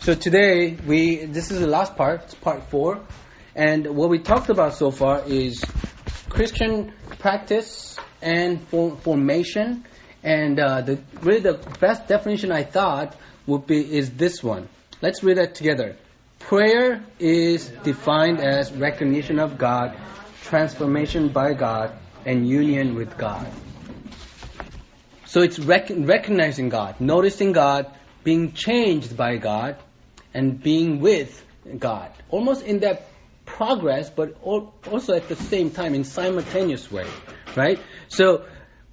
So today we this is the last part, it's part four, and what we talked about so far is Christian practice and for, formation, and uh, the really the best definition I thought would be is this one. Let's read that together. Prayer is defined as recognition of God, transformation by God, and union with God. So it's rec- recognizing God, noticing God, being changed by God, and being with God. Almost in that progress, but also at the same time in simultaneous way, right? So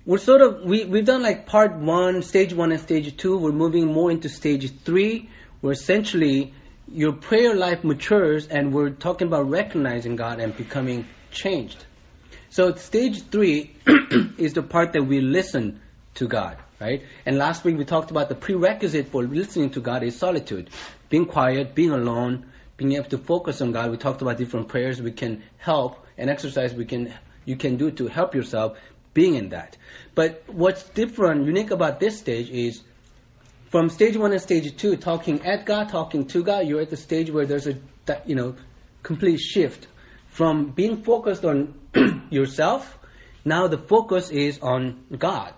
we're sort of we we've done like part one, stage one, and stage two. We're moving more into stage three, where essentially your prayer life matures, and we're talking about recognizing God and becoming changed. So stage three is the part that we listen to God, right? And last week we talked about the prerequisite for listening to God is solitude being quiet, being alone, being able to focus on God. We talked about different prayers we can help and exercise we can you can do to help yourself being in that. But what's different, unique about this stage is from stage one and stage two, talking at God, talking to God, you're at the stage where there's a you know complete shift from being focused on yourself. Now the focus is on God.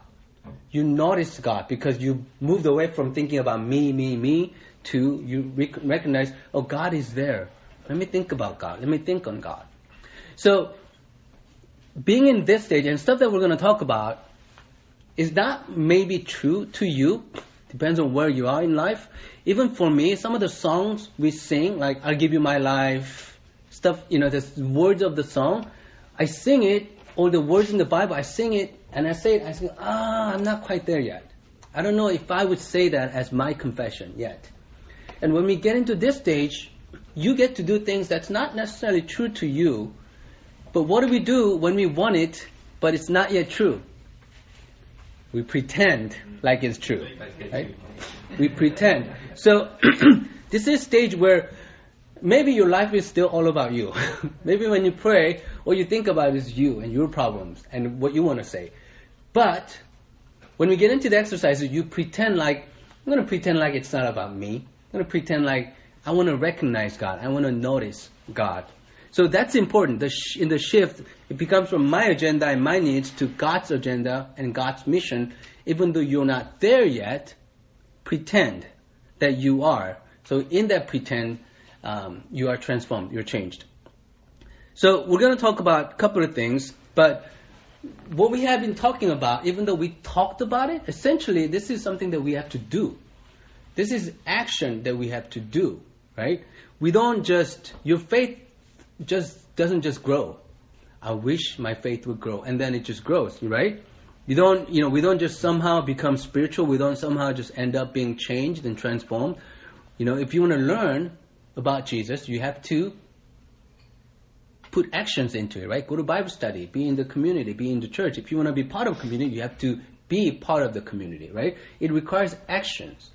You notice God because you moved away from thinking about me, me, me to you rec- recognize, oh, God is there. Let me think about God. Let me think on God. So, being in this stage and stuff that we're going to talk about is that maybe true to you. Depends on where you are in life. Even for me, some of the songs we sing, like "I'll give you my life," stuff, you know, the words of the song, I sing it, or the words in the Bible, I sing it, and I say I say, ah, I'm not quite there yet. I don't know if I would say that as my confession yet. And when we get into this stage, you get to do things that's not necessarily true to you. But what do we do when we want it, but it's not yet true? We pretend like it's true. Right? We pretend. So this is a stage where maybe your life is still all about you. maybe when you pray, all you think about is you and your problems and what you want to say. But when we get into the exercises, you pretend like, I'm going to pretend like it's not about me. I'm going to pretend like I want to recognize God. I want to notice God. So that's important. The sh- in the shift, it becomes from my agenda and my needs to God's agenda and God's mission. Even though you're not there yet, pretend that you are. So in that pretend, um, you are transformed. You're changed. So we're going to talk about a couple of things, but what we have been talking about, even though we talked about it, essentially this is something that we have to do. This is action that we have to do, right? We don't just, your faith just doesn't just grow. I wish my faith would grow, and then it just grows, right? You don't, you know, we don't just somehow become spiritual. We don't somehow just end up being changed and transformed. You know, if you want to learn about Jesus, you have to put actions into it, right? Go to Bible study, be in the community, be in the church. If you want to be part of community, you have to be part of the community, right? It requires actions.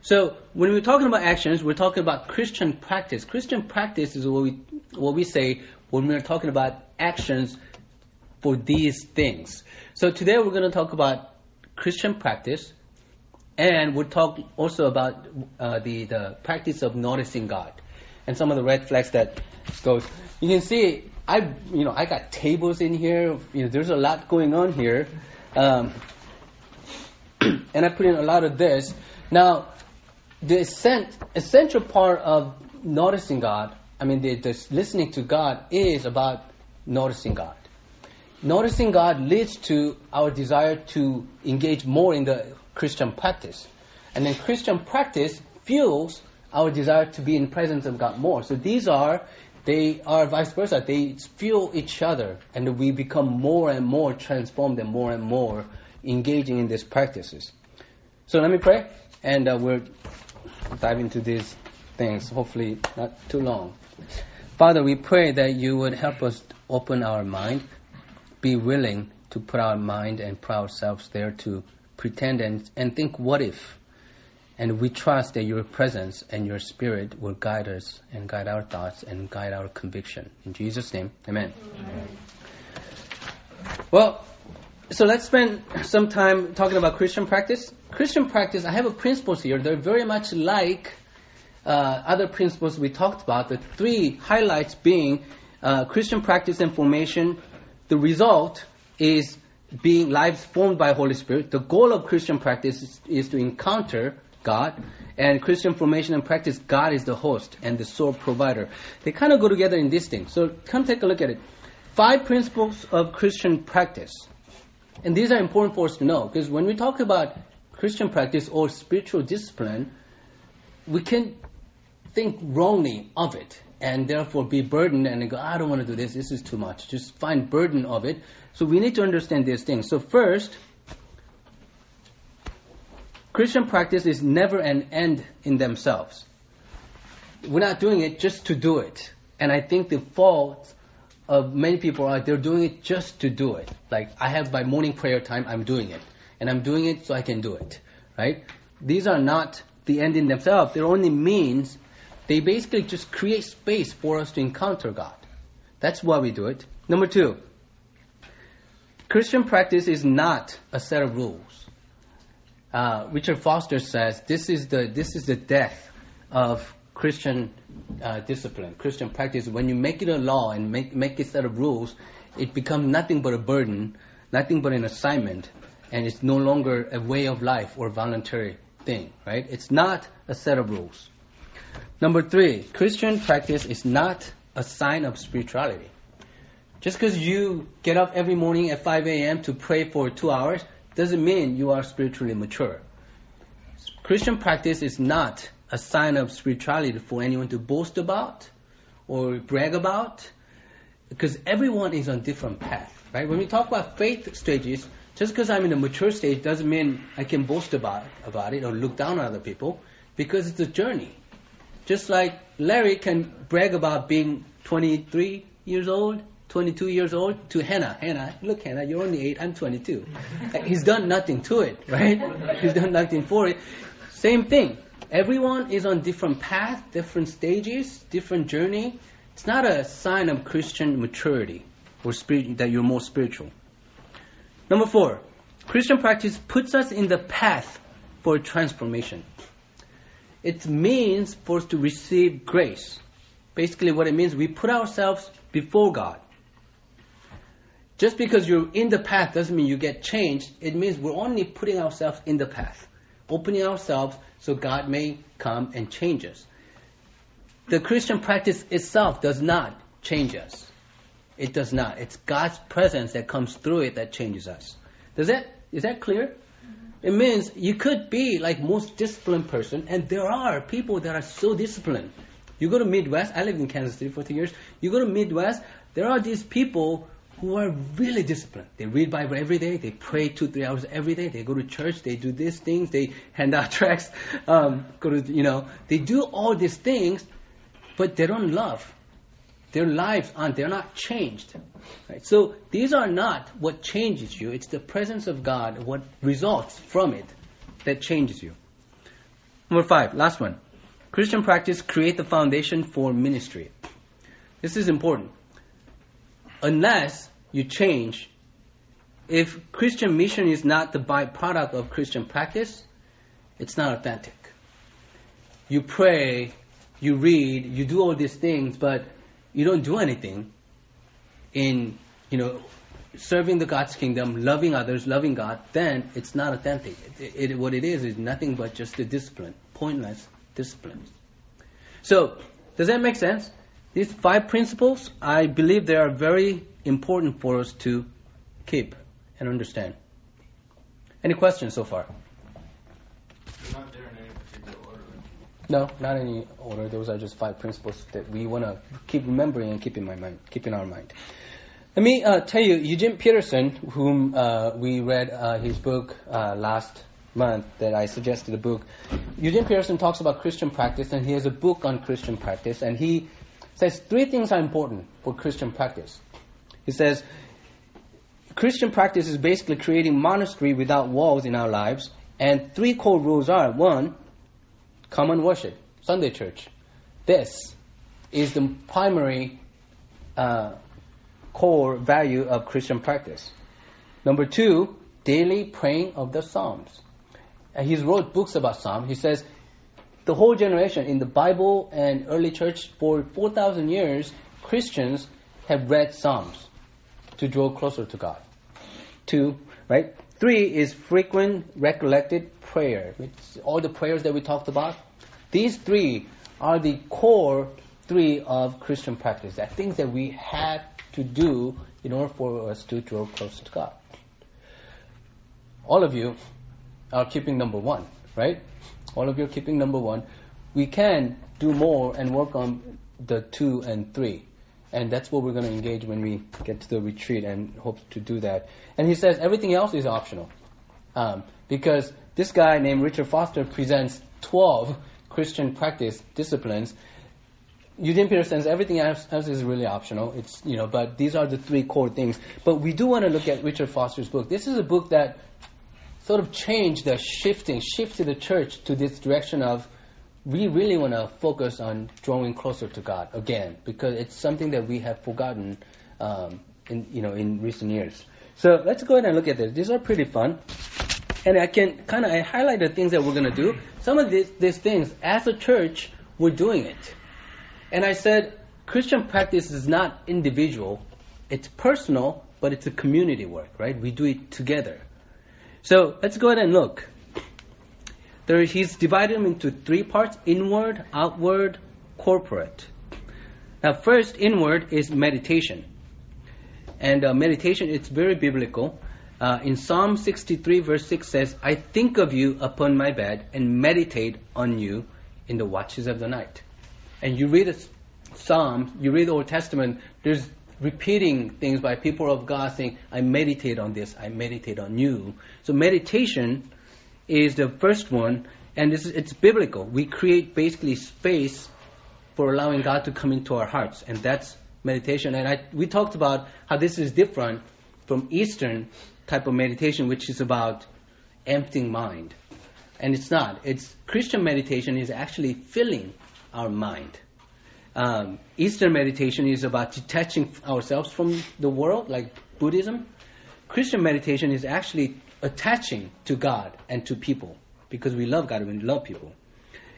So when we're talking about actions, we're talking about Christian practice. Christian practice is what we what we say when we're talking about actions for these things. So today we're going to talk about Christian practice, and we'll talk also about uh, the the practice of noticing God, and some of the red flags that goes. You can see I you know I got tables in here. You know there's a lot going on here, um, and I put in a lot of this. Now the essential part of noticing God, I mean, the, the listening to God is about noticing God. Noticing God leads to our desire to engage more in the Christian practice. And then Christian practice fuels our desire to be in presence of God more. So these are, they are vice versa. They fuel each other and we become more and more transformed and more and more engaging in these practices. So let me pray and uh, we'll dive into these things, hopefully not too long. Father, we pray that you would help us open our mind, be willing to put our mind and put ourselves there to pretend and, and think, what if? And we trust that your presence and your spirit will guide us and guide our thoughts and guide our conviction. In Jesus' name, amen. amen. Well, so let's spend some time talking about Christian practice. Christian practice, I have a principles here. They're very much like uh, other principles we talked about, the three highlights being uh, Christian practice and formation. The result is being lives formed by Holy Spirit. The goal of Christian practice is, is to encounter God. And Christian formation and practice, God is the host and the sole provider. They kind of go together in this thing. So come take a look at it. Five principles of Christian practice. And these are important for us to know because when we talk about Christian practice or spiritual discipline, we can think wrongly of it and therefore be burdened and go, I don't want to do this, this is too much. Just find burden of it. So we need to understand these things. So first, Christian practice is never an end in themselves. We're not doing it just to do it. And I think the fault of many people are they're doing it just to do it. Like I have my morning prayer time, I'm doing it. And I'm doing it so I can do it. Right? These are not the end in themselves. They're only means. They basically just create space for us to encounter God. That's why we do it. Number two, Christian practice is not a set of rules uh, Richard Foster says this is the this is the death of Christian uh, discipline, Christian practice. When you make it a law and make make a set of rules, it becomes nothing but a burden, nothing but an assignment, and it's no longer a way of life or voluntary thing. Right? It's not a set of rules. Number three, Christian practice is not a sign of spirituality. Just because you get up every morning at 5 a.m. to pray for two hours doesn't mean you are spiritually mature. Christian practice is not a sign of spirituality for anyone to boast about or brag about because everyone is on different path, right? When we talk about faith stages, just because I'm in a mature stage doesn't mean I can boast about, about it or look down on other people because it's a journey. Just like Larry can brag about being 23 years old 22 years old to Hannah. Hannah, look, Hannah, you're only 8, I'm 22. He's done nothing to it, right? He's done nothing for it. Same thing. Everyone is on different path, different stages, different journey. It's not a sign of Christian maturity or spirit, that you're more spiritual. Number four, Christian practice puts us in the path for transformation. It means for us to receive grace. Basically, what it means, we put ourselves before God. Just because you're in the path doesn't mean you get changed. It means we're only putting ourselves in the path, opening ourselves so God may come and change us. The Christian practice itself does not change us. It does not. It's God's presence that comes through it that changes us. Does that is that clear? Mm-hmm. It means you could be like most disciplined person, and there are people that are so disciplined. You go to Midwest. I lived in Kansas City for two years. You go to Midwest. There are these people who are really disciplined. They read Bible every day. They pray two, three hours every day. They go to church. They do these things. They hand out tracts. Um, go to, you know, they do all these things, but they don't love. Their lives aren't, they're not changed. Right? So these are not what changes you. It's the presence of God, what results from it, that changes you. Number five, last one. Christian practice create the foundation for ministry. This is important unless you change. If Christian mission is not the byproduct of Christian practice, it's not authentic. You pray, you read, you do all these things, but you don't do anything in, you know, serving the God's kingdom, loving others, loving God, then it's not authentic. It, it, what it is is nothing but just a discipline, pointless discipline. So, does that make sense? These five principles, I believe they are very important for us to keep and understand. Any questions so far? Not in any order. No, not any order. Those are just five principles that we want to keep remembering and keep in my mind, keep in our mind. Let me uh, tell you, Eugene Peterson, whom uh, we read uh, his book uh, last month, that I suggested a book. Eugene Peterson talks about Christian practice, and he has a book on Christian practice, and he says three things are important for Christian practice. He says, Christian practice is basically creating monastery without walls in our lives, and three core rules are one, common worship, Sunday church. This is the primary uh, core value of Christian practice. Number two, daily praying of the Psalms. And he's wrote books about Psalms. He says the whole generation in the Bible and early church for 4,000 years, Christians have read Psalms to draw closer to God. Two, right? Three is frequent recollected prayer. It's all the prayers that we talked about. These three are the core three of Christian practice. That things that we have to do in order for us to draw closer to God. All of you are keeping number one, right? All of you are keeping number one. We can do more and work on the two and three. And that's what we're going to engage when we get to the retreat and hope to do that. And he says everything else is optional. Um, because this guy named Richard Foster presents 12 Christian practice disciplines. Eugene Peterson says everything else, else is really optional. It's, you know, but these are the three core things. But we do want to look at Richard Foster's book. This is a book that sort of changed the shifting, shifted the church to this direction of we really want to focus on drawing closer to God again because it's something that we have forgotten um, in you know in recent years. So let's go ahead and look at this. These are pretty fun, and I can kind of highlight the things that we're going to do. Some of these these things as a church we're doing it, and I said Christian practice is not individual; it's personal, but it's a community work, right? We do it together. So let's go ahead and look there, he's divided them into three parts inward, outward, corporate. Now, first, inward is meditation. And uh, meditation, it's very biblical. Uh, in Psalm 63, verse 6 says, I think of you upon my bed and meditate on you in the watches of the night. And you read the Psalm, you read the Old Testament, there's repeating things by people of God saying, I meditate on this, I meditate on you. So meditation is the first one, and this is, it's biblical. We create basically space for allowing God to come into our hearts, and that's meditation. And I, we talked about how this is different from Eastern type of meditation, which is about emptying mind. And it's not. It's Christian meditation is actually filling our mind. Um, Eastern meditation is about detaching ourselves from the world, like Buddhism. Christian meditation is actually attaching to God and to people because we love God and we love people.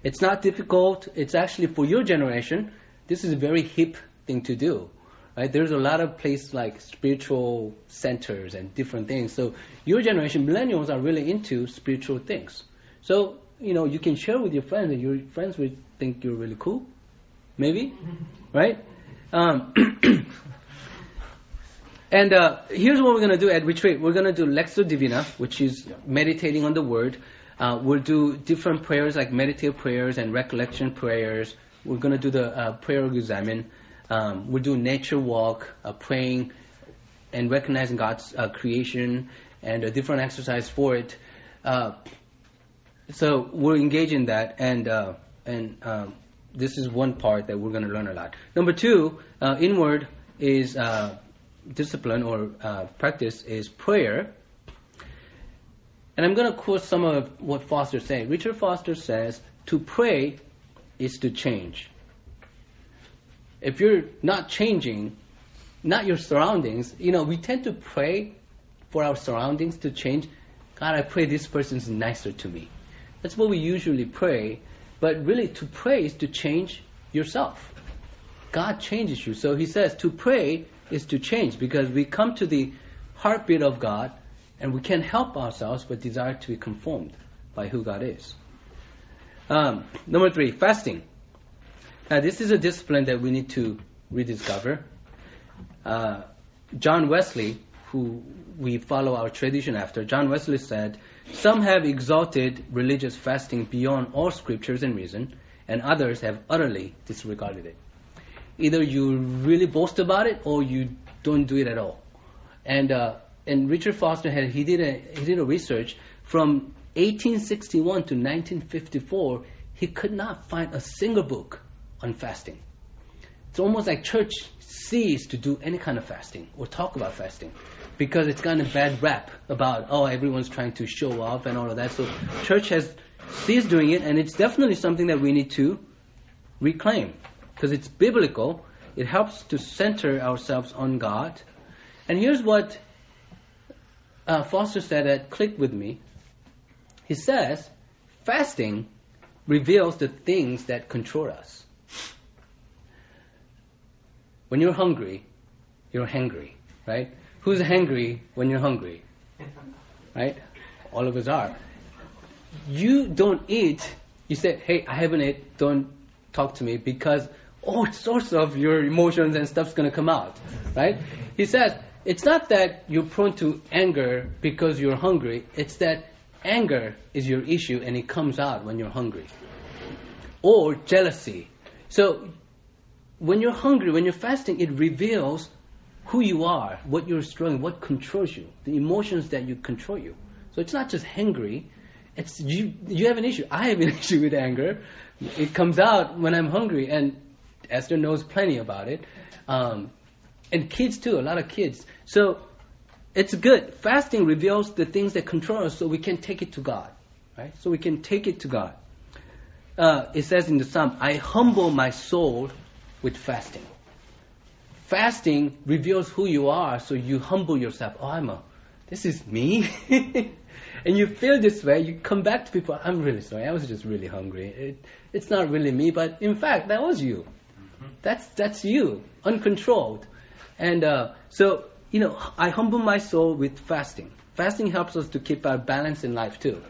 It's not difficult. It's actually for your generation. This is a very hip thing to do. Right? There's a lot of places like spiritual centers and different things. So your generation, millennials, are really into spiritual things. So you know you can share with your friends, and your friends will think you're really cool. Maybe, right? Um, And uh, here's what we're going to do at retreat. We're going to do Lectio Divina, which is meditating on the Word. Uh, we'll do different prayers like meditative prayers and recollection prayers. We're going to do the uh, prayer examen. Um, we'll do nature walk, uh, praying and recognizing God's uh, creation and a different exercise for it. Uh, so we'll engage in that, and and um, this is one part that we're going to learn a lot. Number two, inward is discipline or uh, practice is prayer. And I'm going to quote some of what Foster said. Richard Foster says, to pray is to change. If you're not changing, not your surroundings, you know, we tend to pray for our surroundings to change. God, I pray this person's nicer to me. That's what we usually pray. But really, to pray is to change yourself. God changes you. So he says to pray is to change because we come to the heartbeat of God and we can't help ourselves but desire to be conformed by who God is. Um, number three, fasting. Now, this is a discipline that we need to rediscover. Uh, John Wesley, who we follow our tradition after, John Wesley said, Some have exalted religious fasting beyond all scriptures and reason, and others have utterly disregarded it either you really boast about it or you don't do it at all. And uh, and Richard Foster had he did a he did a research from 1861 to 1954. He could not find a single book on fasting. It's almost like church ceased to do any kind of fasting or talk about fasting because it's gotten a bad rap about oh everyone's trying to show off and all of that. So church has ceased doing it, and it's definitely something that we need to reclaim because it's biblical. It helps to center ourselves on God. And here's what uh, Foster said that clicked with me. He says, fasting reveals the things that control us. When you're hungry, you're hangry, right? Who's hangry when you're hungry? Right? All of us are. You don't eat, you say, hey, I haven't ate. don't talk to me because all sorts of your emotions and stuff's gonna come out, right? He says, it's not that you're prone to anger because you're hungry, it's that anger is your issue and it comes out when you're hungry. Or jealousy. So when you're hungry, when you're fasting, it reveals who you are, what you're struggling, what controls you, the emotions that you control you. So it's not just hungry. It's you. You have an issue. I have an issue with anger. It comes out when I'm hungry, and Esther knows plenty about it. Um, and kids too. A lot of kids. So it's good. Fasting reveals the things that control us, so we can take it to God, right? So we can take it to God. Uh, it says in the Psalm, "I humble my soul with fasting." Fasting reveals who you are, so you humble yourself. Oh, I'm a, this is me. and you feel this way, you come back to people, I'm really sorry, I was just really hungry. It, it's not really me, but in fact, that was you. That's, that's you, uncontrolled. And uh, so, you know, I humble my soul with fasting. Fasting helps us to keep our balance in life too.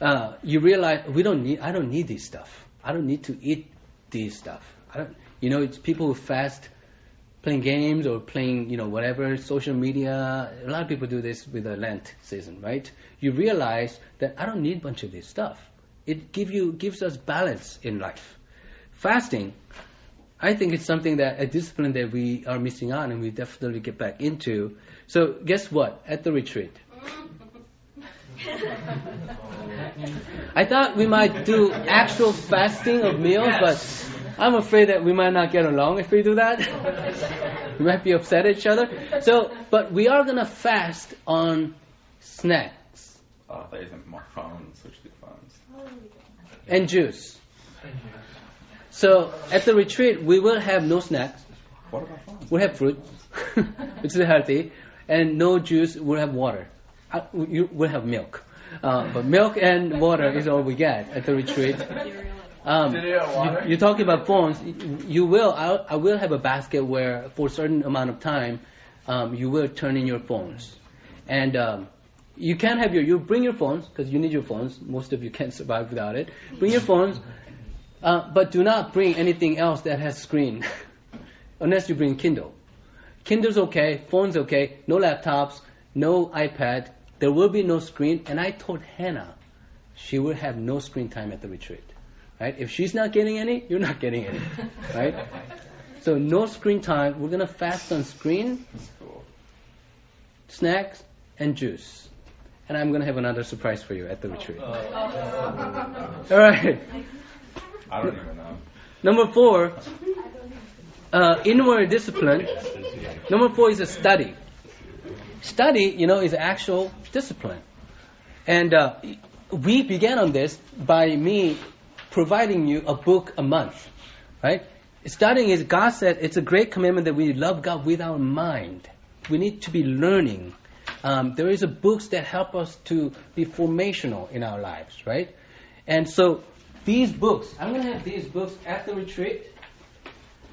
Uh, you realize we don't need. I don't need this stuff. I don't need to eat this stuff. I don't. You know, it's people who fast playing games or playing, you know, whatever, social media. A lot of people do this with the Lent season, right? You realize that I don't need a bunch of this stuff. It give you gives us balance in life. Fasting, I think it's something that a discipline that we are missing out and we definitely get back into. So guess what? At the retreat. I thought we might do actual fasting of meals, but I'm afraid that we might not get along if we do that. we might be upset at each other. So, but we are gonna fast on snacks. Oh, there isn't more phones, which do phones. And juice. So at the retreat, we will have no snacks. What about phones? We'll have fruit, which is healthy, and no juice. We'll have water. Uh, you will have milk, uh, but milk and water is all we get at the retreat. Um, you have water? you- you're talking about phones. You will. I'll, I will have a basket where, for a certain amount of time, um, you will turn in your phones, and um, you can have your. You bring your phones because you need your phones. Most of you can't survive without it. Bring your phones, uh, but do not bring anything else that has screen, unless you bring Kindle. Kindle's okay. Phone's okay. No laptops. No iPad. There will be no screen. And I told Hannah, she will have no screen time at the retreat. Right? If she's not getting any, you're not getting any. Right? So no screen time. We're gonna fast on screen, cool. snacks, and juice. And I'm gonna have another surprise for you at the retreat. Uh, All right. I don't even know. Number four, uh, inward discipline. Number four is a study. Study, you know, is actual discipline. And uh, we began on this by me providing you a book a month, right? Starting is, God said, it's a great commandment that we love God with our mind. We need to be learning. Um, there is a books that help us to be formational in our lives, right? And so these books, I'm going to have these books at the retreat.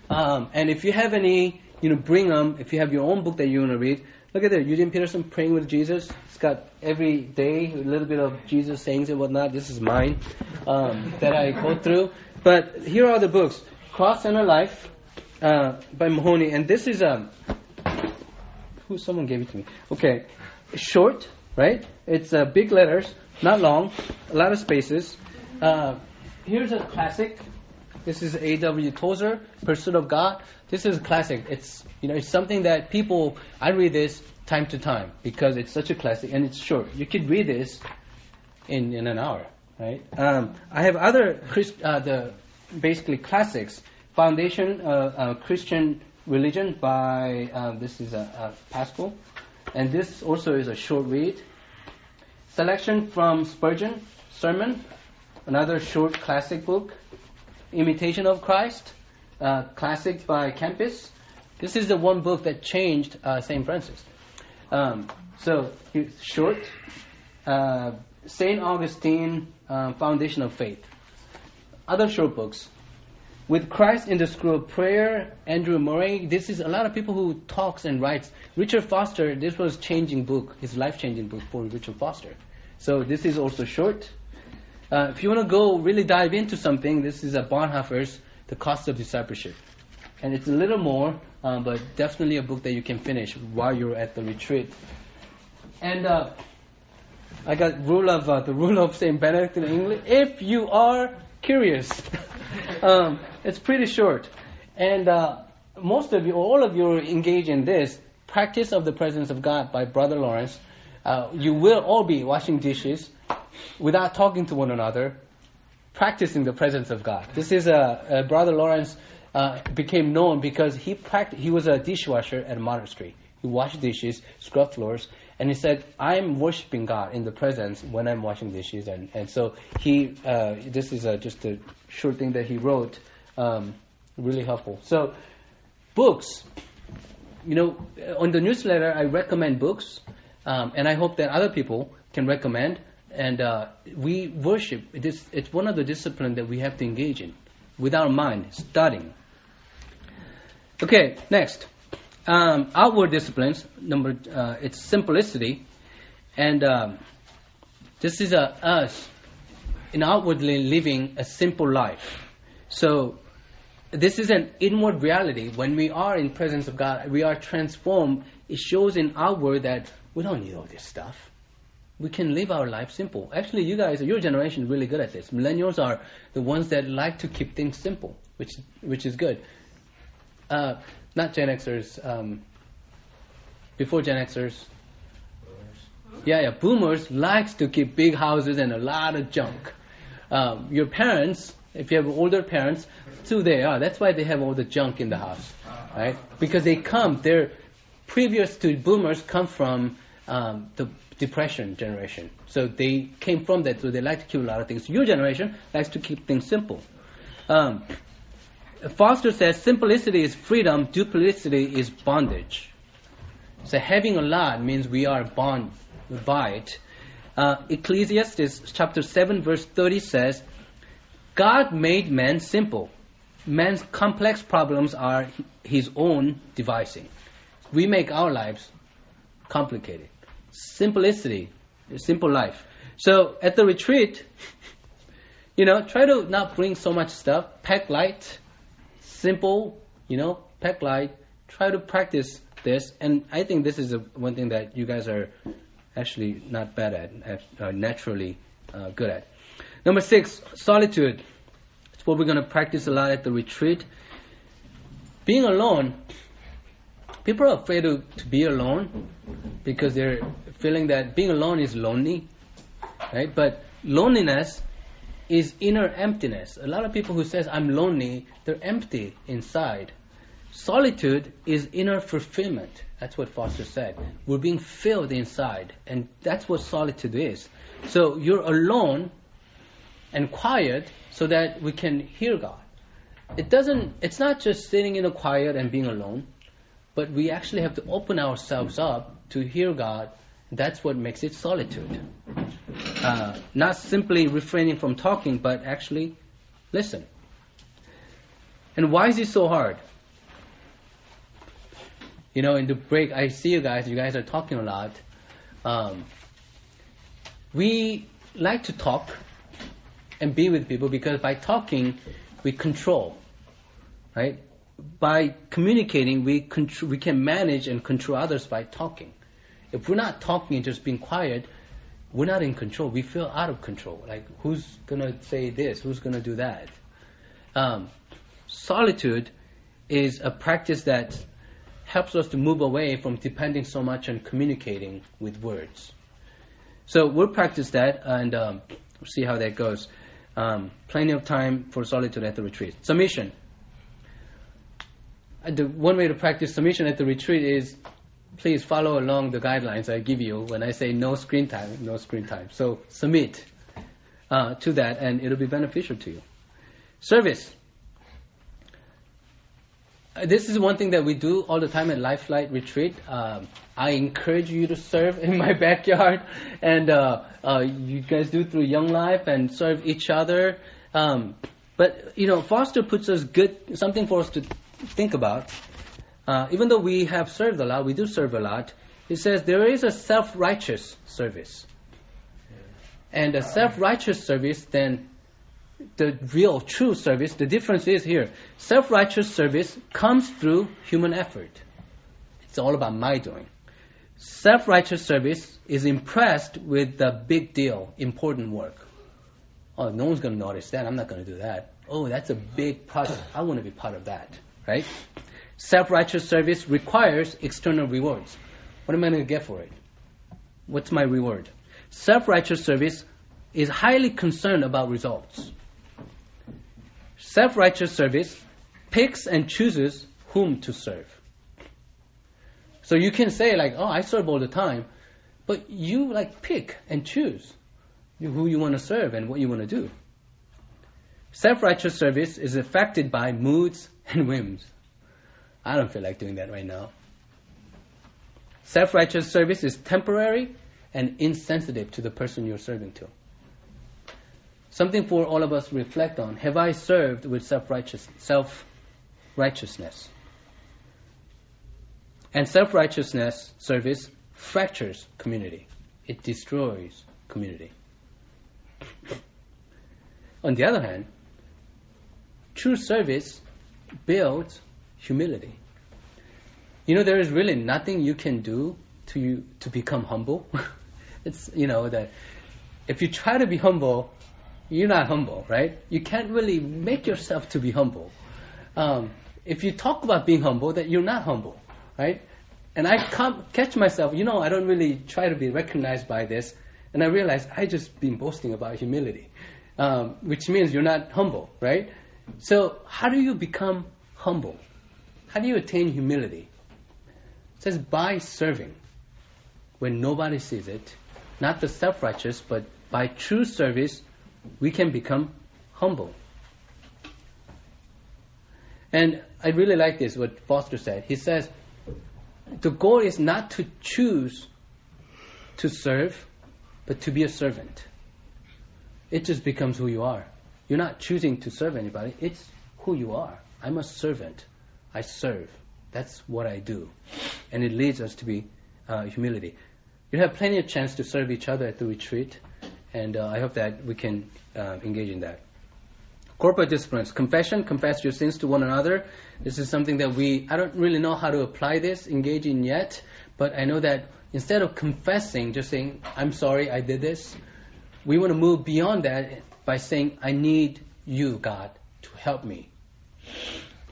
Um, and if you have any, you know, bring them. If you have your own book that you want to read, look at there, Eugene Peterson, Praying with Jesus. It's got every day a little bit of Jesus sayings and whatnot. This is mine um, that I go through. But here are the books: Cross Center Life uh, by Mahaney, and this is um, who someone gave it to me. Okay, short, right? It's uh, big letters, not long, a lot of spaces. Uh, here's a classic. This is A.W. Tozer, Pursuit of God. This is a classic. It's you know it's something that people I read this time to time because it's such a classic and it's short. You could read this in in an hour, right? Um, I have other uh, the basically classics. Foundation uh, uh, Christian Religion by uh, this is a, a Pascal, and this also is a short read. Selection from Spurgeon Sermon, another short classic book. Imitation of Christ, uh, classic by Kempis. This is the one book that changed uh, St. Francis. Um, so short. Uh, Saint Augustine, uh, Foundation of Faith. Other short books. With Christ in the School of Prayer, Andrew Murray. This is a lot of people who talks and writes. Richard Foster. This was changing book, his life changing book for Richard Foster. So this is also short. Uh, if you want to go really dive into something, this is a Bonhoeffer's The Cost of Discipleship, and it's a little more, um, but definitely a book that you can finish while you're at the retreat. And uh, I got rule of uh, the rule of Saint Benedict in English. If you are curious, um, it's pretty short, and uh, most of you, all of you, are engaged in this practice of the presence of God by Brother Lawrence. Uh, you will all be washing dishes without talking to one another, practicing the presence of God. This is a, a Brother Lawrence uh, became known because he pract- he was a dishwasher at a monastery. He washed dishes, scrubbed floors, and he said, "I'm worshiping God in the presence when I'm washing dishes." And, and so he, uh, this is a, just a short thing that he wrote, um, really helpful. So, books. You know, on the newsletter, I recommend books, um, and I hope that other people can recommend. And uh, we worship. It is, it's one of the disciplines that we have to engage in with our mind, studying. Okay, next. Um, outward disciplines. Number, uh, it's simplicity, and um, this is a, us in outwardly living a simple life. So this is an inward reality. When we are in presence of God, we are transformed. It shows in outward that we don't need all this stuff. We can live our life simple. Actually, you guys, your generation is really good at this. Millennials are the ones that like to keep things simple, which which is good. Uh, not Gen Xers. Um, before Gen Xers. Yeah, yeah. Boomers likes to keep big houses and a lot of junk. Um, your parents, if you have older parents, too they are. That's why they have all the junk in the house, right? Because they come, they're previous to boomers come from um, the depression generation. So they came from that, so they like to keep a lot of things. Your generation likes to keep things simple. Um, Foster says simplicity is freedom, duplicity is bondage. So having a lot means we are bound by it. Uh, Ecclesiastes chapter 7 verse 30 says, God made man simple. Man's complex problems are his own devising. We make our lives complicated. Simplicity, simple life. So at the retreat, you know, try to not bring so much stuff. Pack light, simple, you know, pack light. Try to practice this, and I think this is a, one thing that you guys are actually not bad at, uh, naturally uh, good at. Number six, solitude. It's what we're going to practice a lot at the retreat. Being alone. People are afraid to, to be alone because they're feeling that being alone is lonely, right? But loneliness is inner emptiness. A lot of people who says I'm lonely, they're empty inside. Solitude is inner fulfillment. That's what Foster said. We're being filled inside, and that's what solitude is. So you're alone and quiet so that we can hear God. It doesn't it's not just sitting in a quiet and being alone, but we actually have to open ourselves up to hear God. That's what makes it solitude. Uh, not simply refraining from talking, but actually listen. And why is it so hard? You know, in the break, I see you guys. You guys are talking a lot. Um, we like to talk and be with people because by talking, we control, right? By communicating, we contr- we can manage and control others by talking. If we're not talking and just being quiet, we're not in control. We feel out of control. Like who's gonna say this? Who's gonna do that? Um, solitude is a practice that helps us to move away from depending so much on communicating with words. So we'll practice that and um, see how that goes. Um, plenty of time for solitude at the retreat. Submission. And the one way to practice submission at the retreat is please follow along the guidelines I give you when I say no screen time, no screen time. So submit uh, to that and it'll be beneficial to you. Service. uh, this is one thing that we do all the time at Life Light Retreat. Um, I encourage you to serve in my backyard, and uh, uh, you guys do through Young Life and serve each other. Um, but you know, Foster puts us good something for us to think about. Uh, even though we have served a lot, we do serve a lot. He says there is a self-righteous service, and a self-righteous service then the real true service, the difference is here. Self righteous service comes through human effort. It's all about my doing. Self righteous service is impressed with the big deal, important work. Oh, no one's going to notice that. I'm not going to do that. Oh, that's a big project. I want to be part of that. Right? Self righteous service requires external rewards. What am I going to get for it? What's my reward? Self righteous service is highly concerned about results. Self righteous service picks and chooses whom to serve. So you can say, like, oh, I serve all the time, but you like pick and choose who you want to serve and what you want to do. Self righteous service is affected by moods and whims. I don't feel like doing that right now. Self righteous service is temporary and insensitive to the person you're serving to. Something for all of us to reflect on. Have I served with self-righteous, self-righteousness? And self-righteousness service fractures community. It destroys community. On the other hand, true service builds humility. You know, there is really nothing you can do to you to become humble. it's you know that if you try to be humble, you're not humble, right? You can't really make yourself to be humble. Um, if you talk about being humble, that you're not humble, right? And I can't catch myself, you know, I don't really try to be recognized by this, and I realize I just been boasting about humility, um, which means you're not humble, right? So how do you become humble? How do you attain humility? It says by serving, when nobody sees it, not the self-righteous, but by true service we can become humble. And I really like this, what Foster said. He says, the goal is not to choose to serve, but to be a servant. It just becomes who you are. You're not choosing to serve anybody, it's who you are. I'm a servant. I serve. That's what I do. And it leads us to be uh, humility. You have plenty of chance to serve each other at the retreat and uh, I hope that we can uh, engage in that. Corporate disciplines, confession, confess your sins to one another. This is something that we, I don't really know how to apply this, engage in yet, but I know that instead of confessing, just saying, I'm sorry, I did this, we want to move beyond that by saying, I need you, God, to help me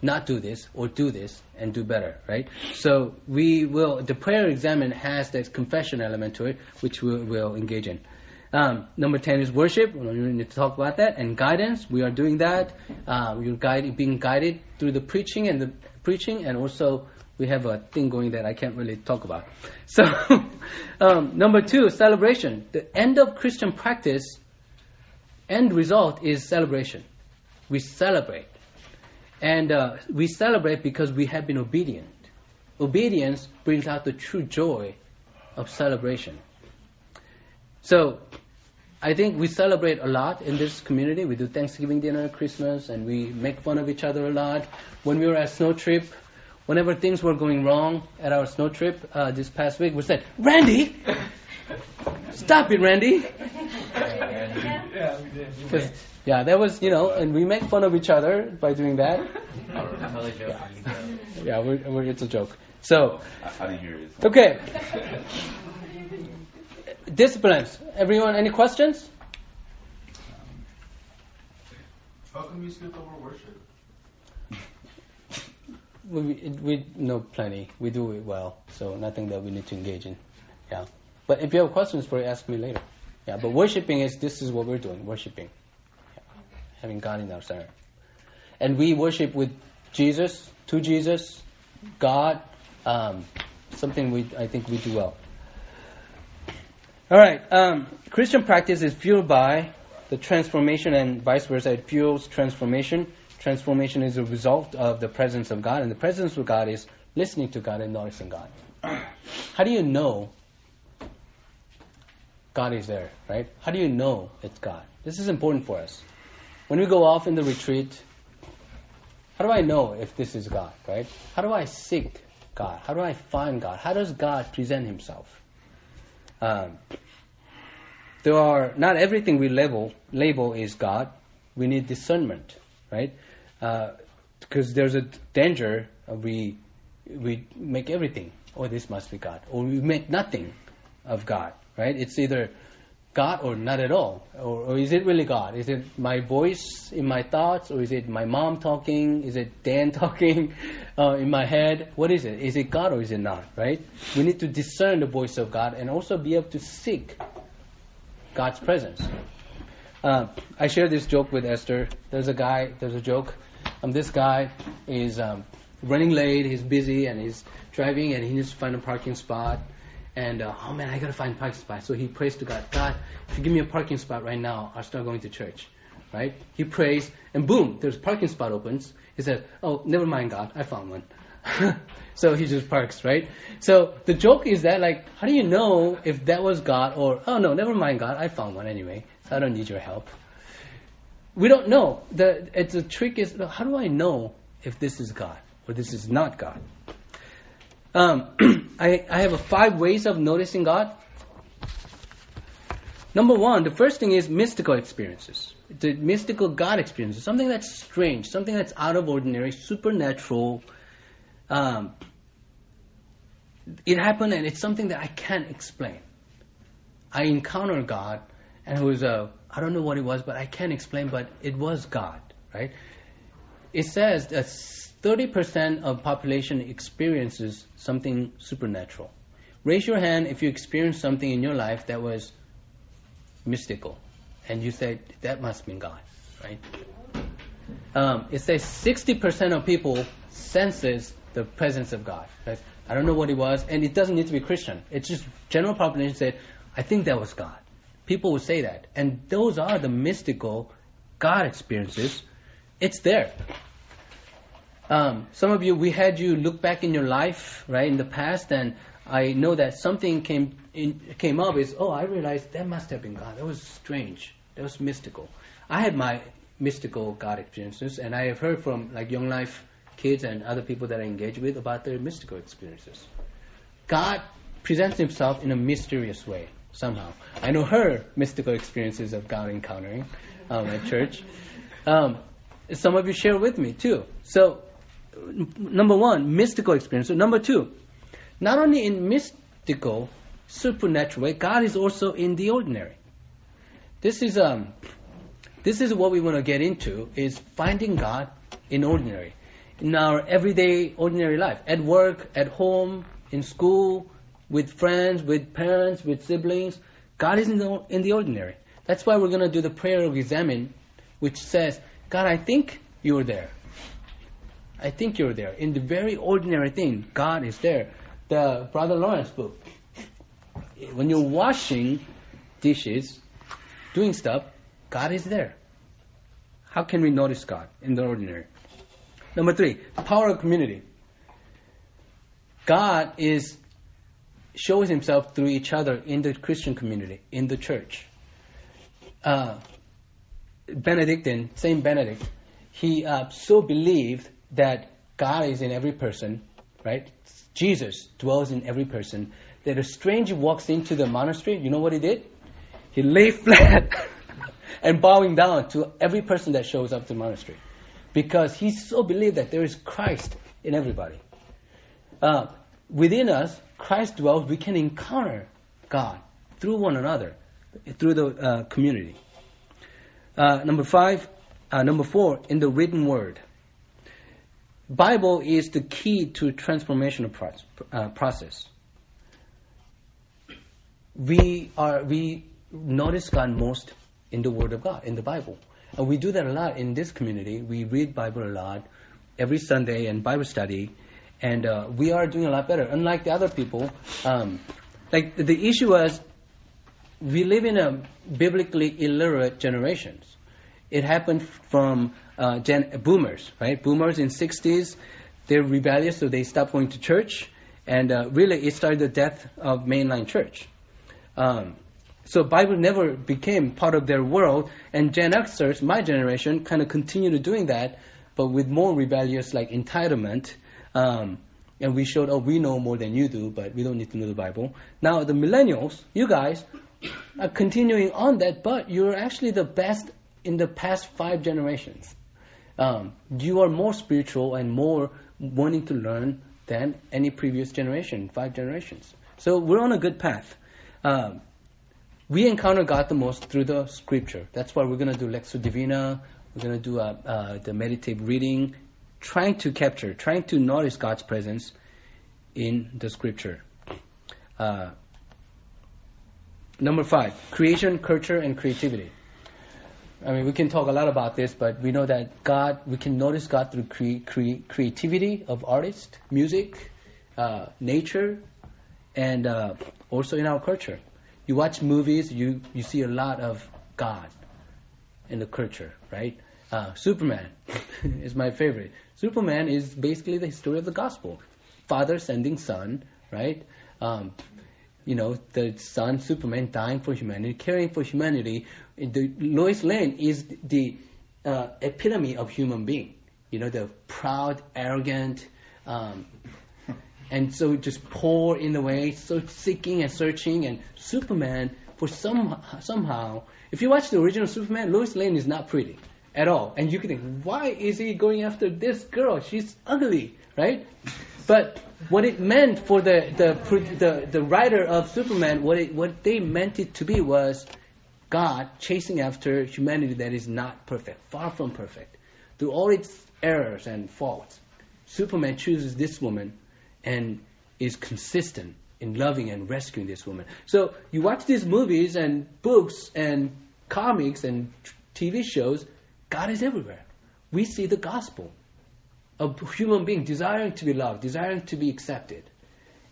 not do this or do this and do better, right? So we will, the prayer examen has this confession element to it, which we will engage in. Um, number 10 is worship. We need to talk about that. And guidance. We are doing that. Uh, we're guide, being guided through the preaching and the preaching. And also, we have a thing going that I can't really talk about. So, um, number two, celebration. The end of Christian practice, end result is celebration. We celebrate. And uh, we celebrate because we have been obedient. Obedience brings out the true joy of celebration. So I think we celebrate a lot in this community. We do Thanksgiving dinner, Christmas, and we make fun of each other a lot. When we were at snow trip, whenever things were going wrong at our snow trip uh, this past week, we said, "Randy, stop it, Randy." Yeah, we did. Yeah, that was you know, and we make fun of each other by doing that. Yeah, we're, we're, it's a joke. So, I, I didn't hear it. okay. Disciplines. Everyone, any questions? How come you skipped over worship? We, we know plenty. We do it well, so nothing that we need to engage in. Yeah. But if you have questions for it, ask me later. Yeah. But worshiping is this is what we're doing. Worshiping, yeah. Having God in our center, and we worship with Jesus, to Jesus, God. Um, something we I think we do well. All right. Um, Christian practice is fueled by the transformation and vice versa. It fuels transformation. transformation is a result of the presence of God, and the presence of God is listening to God and noticing God. How do you know God is there, right? How do you know it's God? This is important for us. When we go off in the retreat, how do I know if this is God, right? How do I seek God? How do I find God? How does God present Himself? Um, there are not everything we label label is God. We need discernment, right? Uh, because there's a danger we we make everything. Oh, this must be God, or we make nothing of God, right? It's either God or not at all, or, or is it really God? Is it my voice in my thoughts, or is it my mom talking? Is it Dan talking uh, in my head? What is it? Is it God or is it not? Right? We need to discern the voice of God and also be able to seek God's presence. Uh, I shared this joke with Esther. There's a guy. There's a joke. Um, this guy is um, running late. He's busy and he's driving and he needs to find a parking spot. And uh, oh man, I gotta find a parking spot. So he prays to God. God, if you give me a parking spot right now, I'll start going to church. Right? He prays, and boom, there's a parking spot opens. He says, "Oh, never mind, God, I found one." so he just parks, right? So the joke is that, like, how do you know if that was God or, oh no, never mind, God, I found one anyway, so I don't need your help. We don't know. The it's a trick is how do I know if this is God or this is not God? Um, I, I have five ways of noticing God. Number one, the first thing is mystical experiences. The mystical God experiences, something that's strange, something that's out of ordinary, supernatural. Um, it happened, and it's something that I can't explain. I encountered God, and it was a I don't know what it was, but I can't explain. But it was God, right? It says that 30% of population experiences something supernatural. Raise your hand if you experienced something in your life that was mystical, and you said that must be God, right? Um, it says 60% of people senses the presence of God. Right? I don't know what it was, and it doesn't need to be Christian. It's just general population said, I think that was God. People would say that, and those are the mystical God experiences. It's there. Um, some of you, we had you look back in your life, right, in the past, and I know that something came in, came up. Is oh, I realized that must have been God. That was strange. That was mystical. I had my mystical God experiences, and I have heard from like Young Life kids and other people that I engage with about their mystical experiences. God presents Himself in a mysterious way somehow. I know her mystical experiences of God encountering um, at church. Um, some of you share with me too. So number one, mystical experience. So number two, not only in mystical, supernatural way, God is also in the ordinary. This is um, this is what we want to get into: is finding God in ordinary, in our everyday ordinary life, at work, at home, in school, with friends, with parents, with siblings. God is in the, in the ordinary. That's why we're going to do the prayer of examen, which says, God, I think you're there. I think you're there. In the very ordinary thing, God is there. The Brother Lawrence book. When you're washing dishes, doing stuff, God is there. How can we notice God in the ordinary? Number three, power of community. God is shows himself through each other in the Christian community, in the church. Uh, Benedictine, Saint Benedict, he uh, so believed that God is in every person, right? Jesus dwells in every person. That a stranger walks into the monastery, you know what he did? He lay flat and bowing down to every person that shows up to the monastery. Because he so believed that there is Christ in everybody. Uh, within us, Christ dwells, we can encounter God through one another, through the uh, community. Uh, number five, uh, number four, in the written word. Bible is the key to transformational uh, process. We are we notice God most in the Word of God in the Bible, and we do that a lot in this community. We read Bible a lot every Sunday and Bible study, and uh, we are doing a lot better. Unlike the other people, um, like the issue was, we live in a biblically illiterate generations. It happened from uh, gen- boomers, right? Boomers in 60s, they're rebellious, so they stopped going to church, and uh, really it started the death of mainline church. Um, so Bible never became part of their world, and Gen Xers, my generation, kind of continued doing that, but with more rebellious like entitlement. Um, and we showed, oh, we know more than you do, but we don't need to know the Bible. Now the millennials, you guys, are continuing on that, but you're actually the best in the past five generations. Um, you are more spiritual and more wanting to learn than any previous generation, five generations. So we're on a good path. Um, we encounter God the most through the scripture. That's why we're going to do Lectio Divina. We're going to do uh, uh, the meditative reading, trying to capture, trying to notice God's presence in the scripture. Uh, number five, creation, culture, and creativity. I mean, we can talk a lot about this, but we know that God, we can notice God through cre- cre- creativity of artists, music, uh, nature, and uh, also in our culture. You watch movies, you, you see a lot of God in the culture, right? Uh, Superman is my favorite. Superman is basically the story of the gospel. Father sending son, right? Um, you know, the son, Superman, dying for humanity, caring for humanity. The Lois Lane is the uh, epitome of human being. You know, the proud, arrogant, um, and so just poor in a way, so seeking and searching. And Superman, for some somehow, if you watch the original Superman, Lois Lane is not pretty at all, and you can think, why is he going after this girl? She's ugly, right? But what it meant for the the the, the writer of Superman, what it, what they meant it to be was God chasing after humanity that is not perfect, far from perfect, through all its errors and faults. Superman chooses this woman and is consistent in loving and rescuing this woman. So you watch these movies and books and comics and TV shows, God is everywhere. We see the gospel a human being desiring to be loved, desiring to be accepted.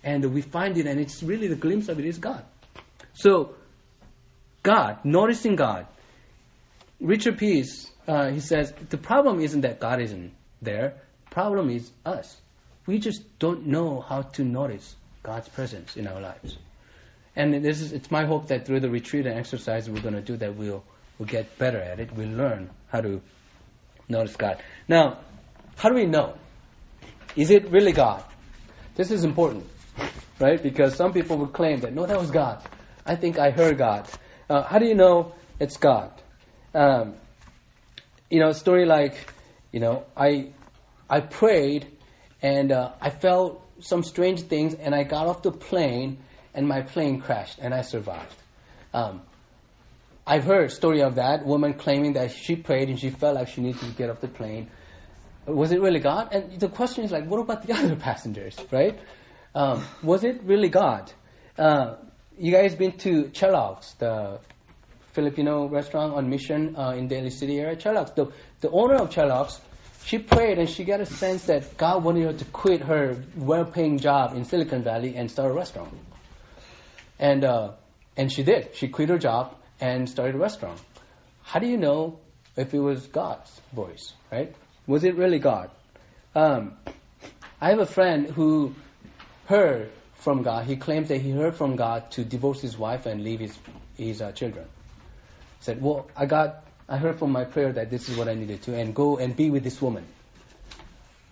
And we find it, and it's really the glimpse of it is God. So, God, noticing God. Richard Peace, uh, he says, the problem isn't that God isn't there, problem is us. We just don't know how to notice God's presence in our lives. And this is, it's my hope that through the retreat and exercise we're going to do that, we'll, we'll get better at it. We'll learn how to notice God. Now, how do we know? Is it really God? This is important, right? Because some people would claim that, no, that was God. I think I heard God. Uh, how do you know it's God? Um, you know, a story like, you know, I, I prayed and uh, I felt some strange things and I got off the plane and my plane crashed and I survived. Um, I've heard story of that woman claiming that she prayed and she felt like she needed to get off the plane was it really God? And the question is like, what about the other passengers, right? Um, was it really God? Uh, you guys been to Kellogg's, the Filipino restaurant on Mission uh, in Daly City area? Kellogg's, the, the owner of Kellogg's, she prayed and she got a sense that God wanted her to quit her well-paying job in Silicon Valley and start a restaurant. And uh, and she did. She quit her job and started a restaurant. How do you know if it was God's voice, right? Was it really God? Um, I have a friend who heard from God. He claims that he heard from God to divorce his wife and leave his his uh, children. He said, "Well, I got, I heard from my prayer that this is what I needed to, and go and be with this woman."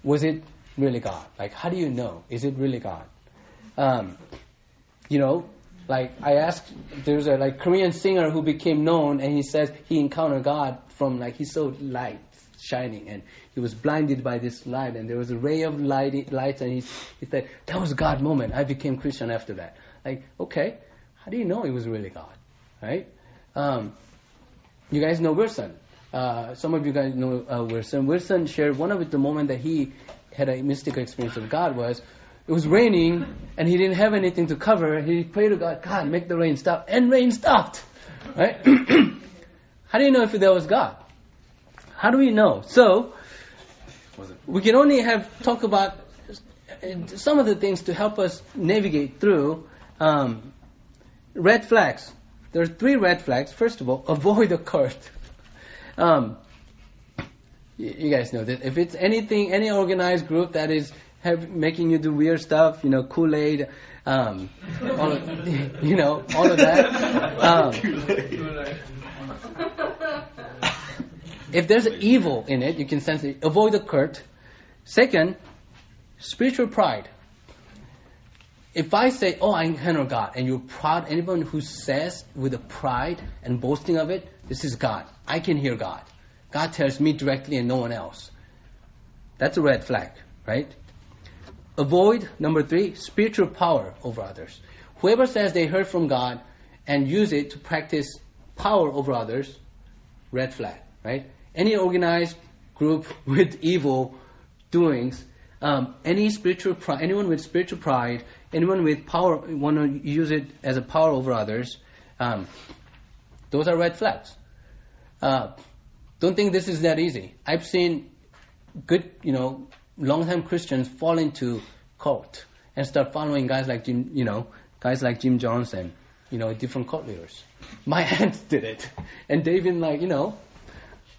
Was it really God? Like, how do you know? Is it really God? Um, you know, like I asked, there's a like Korean singer who became known, and he says he encountered God from like he saw light shining, and he was blinded by this light, and there was a ray of light, light and he, he said, that was God moment. I became Christian after that. Like, okay, how do you know it was really God, right? Um, you guys know Wilson. Uh, some of you guys know uh, Wilson. Wilson shared one of the moment that he had a mystical experience of God was it was raining and he didn't have anything to cover. He prayed to God, God, make the rain stop, and rain stopped. Right? How do you know if that was God? How do we know? So we can only have talk about some of the things to help us navigate through um, red flags. There are three red flags. First of all, avoid a cult. Um, you guys know that if it's anything, any organized group that is have, making you do weird stuff, you know, Kool Aid, um, all of, you know, all of that. If there's evil in it, you can sense it. Avoid the curt. Second, spiritual pride. If I say, "Oh, I encounter God," and you're proud, anyone who says with a pride and boasting of it, "This is God. I can hear God. God tells me directly, and no one else." That's a red flag, right? Avoid number three, spiritual power over others. Whoever says they heard from God and use it to practice power over others, red flag, right? Any organized group with evil doings, um, any spiritual anyone with spiritual pride, anyone with power, want to use it as a power over others, um, those are red flags. Uh, don't think this is that easy. I've seen good, you know, long-time Christians fall into cult and start following guys like Jim, you know, guys like Jim Johnson, you know, different cult leaders. My aunt did it, and they've been like, you know,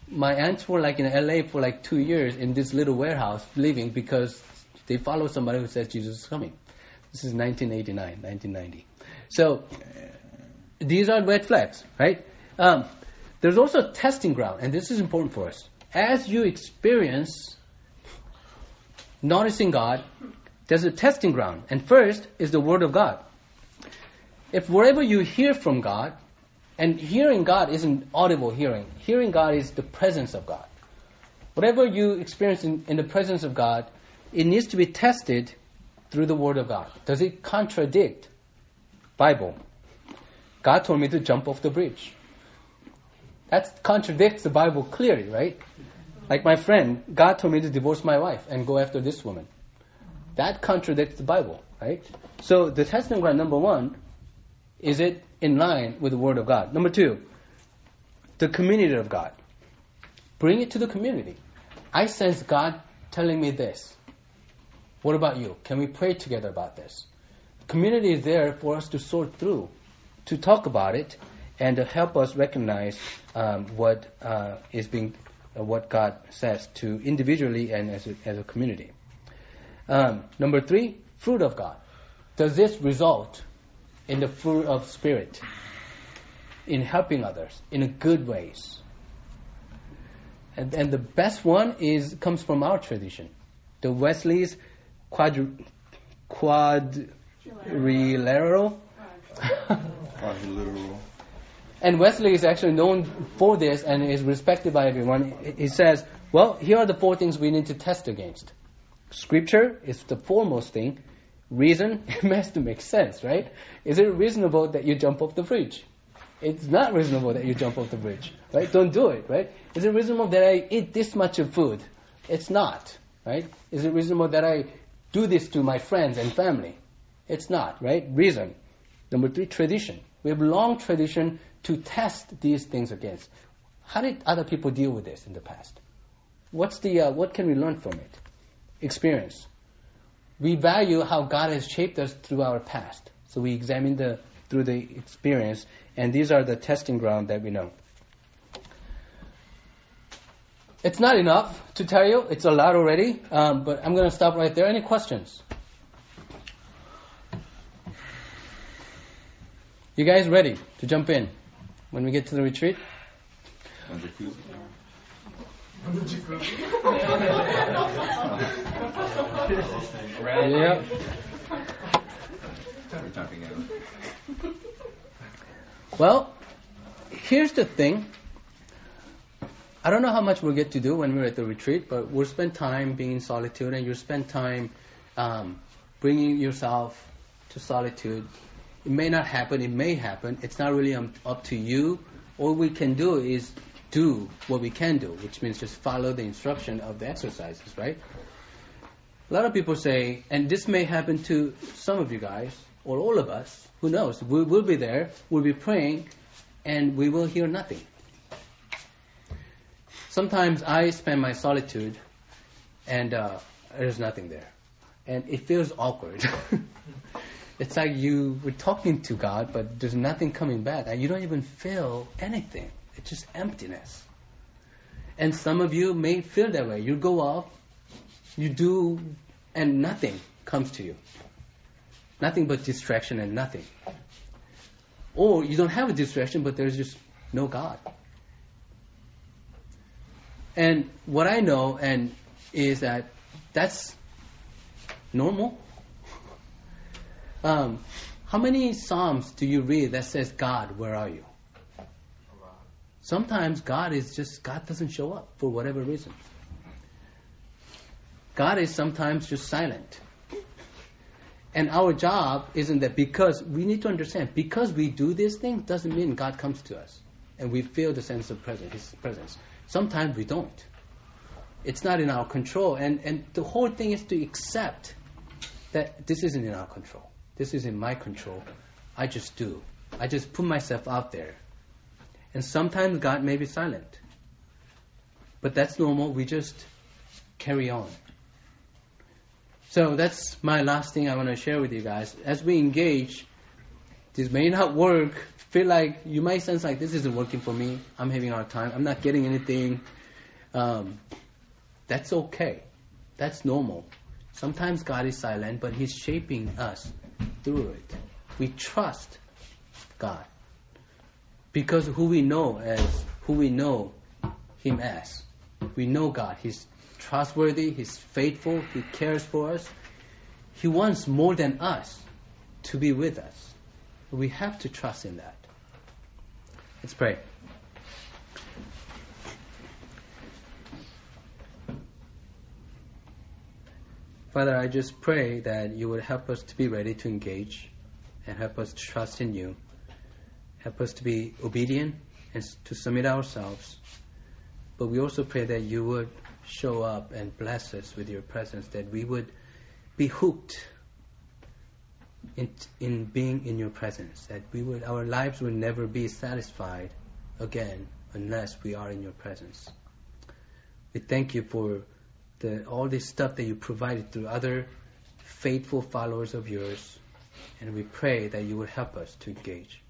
my aunts were like in LA for like two years in this little warehouse living because they follow somebody who says Jesus is coming. This is 1989, 1990. So these are red flags, right? Um, there's also a testing ground, and this is important for us. As you experience noticing God, there's a testing ground, and first is the Word of God. If wherever you hear from God, and hearing God isn't audible hearing. Hearing God is the presence of God. Whatever you experience in, in, the presence of God, it needs to be tested through the Word of God. Does it contradict Bible? God told me to jump off the bridge. That contradicts the Bible clearly, right? Like my friend, God told me to divorce my wife and go after this woman. That contradicts the Bible, right? So the testing ground number one, is it in line with the Word of God? Number two, the community of God. Bring it to the community. I sense God telling me this. What about you? Can we pray together about this? Community is there for us to sort through, to talk about it, and to help us recognize um, what uh, is being, uh, what God says to individually and as a, as a community. Um, number three, fruit of God. Does this result in the fruit of spirit, in helping others in good ways. And, and the best one is comes from our tradition, the Wesley's quadri, quadrilateral. Quadrilateral. and Wesley is actually known for this and is respected by everyone. He says, well, here are the four things we need to test against. Scripture is the foremost thing reason, it has to make sense, right? Is it reasonable that you jump off the bridge? It's not reasonable that you jump off the bridge, right? Don't do it, right? Is it reasonable that I eat this much of food? It's not, right? Is it reasonable that I do this to my friends and family? It's not, right? Reason. Number three, tradition. We have long tradition to test these things against. How did other people deal with this in the past? What's the, uh, what can we learn from it? Experience we value how God has shaped us through our past. So we examine the through the experience, and these are the testing ground that we know. It's not enough to tell you; it's a lot already. Um, but I'm going to stop right there. Any questions? You guys ready to jump in when we get to the retreat? Yep. Well, here's the thing. I don't know how much we'll get to do when we're at the retreat, but we'll spend time being in solitude, and you'll spend time um, bringing yourself to solitude. It may not happen. It may happen. It's not really um, up to you. All we can do is do what we can do, which means just follow the instruction of the exercises, right? A lot of people say, and this may happen to some of you guys or all of us. Who knows? We will be there. We'll be praying, and we will hear nothing. Sometimes I spend my solitude, and uh, there's nothing there, and it feels awkward. it's like you were talking to God, but there's nothing coming back, and you don't even feel anything. It's just emptiness. And some of you may feel that way. You go off, you do, and nothing comes to you. Nothing but distraction and nothing. Or you don't have a distraction, but there's just no God. And what I know and is that that's normal. Um, how many psalms do you read that says, "God, where are you"? Sometimes God is just God doesn't show up for whatever reason. God is sometimes just silent. And our job isn't that because we need to understand because we do these things doesn't mean God comes to us and we feel the sense of presence, His presence. Sometimes we don't. It's not in our control, and and the whole thing is to accept that this isn't in our control. This is in my control. I just do. I just put myself out there. And sometimes God may be silent. But that's normal. We just carry on. So that's my last thing I want to share with you guys. As we engage, this may not work. Feel like you might sense like this isn't working for me. I'm having a hard time. I'm not getting anything. Um, that's okay. That's normal. Sometimes God is silent, but He's shaping us through it. We trust God because who we know as who we know Him as. We know God. He's trustworthy. He's faithful. He cares for us. He wants more than us to be with us. We have to trust in that. Let's pray. Father, I just pray that you would help us to be ready to engage and help us to trust in you. Help us to be obedient and to submit ourselves. But we also pray that you would show up and bless us with your presence, that we would be hooked in, in being in your presence, that we would our lives would never be satisfied again unless we are in your presence. We thank you for the, all this stuff that you provided through other faithful followers of yours, and we pray that you would help us to engage.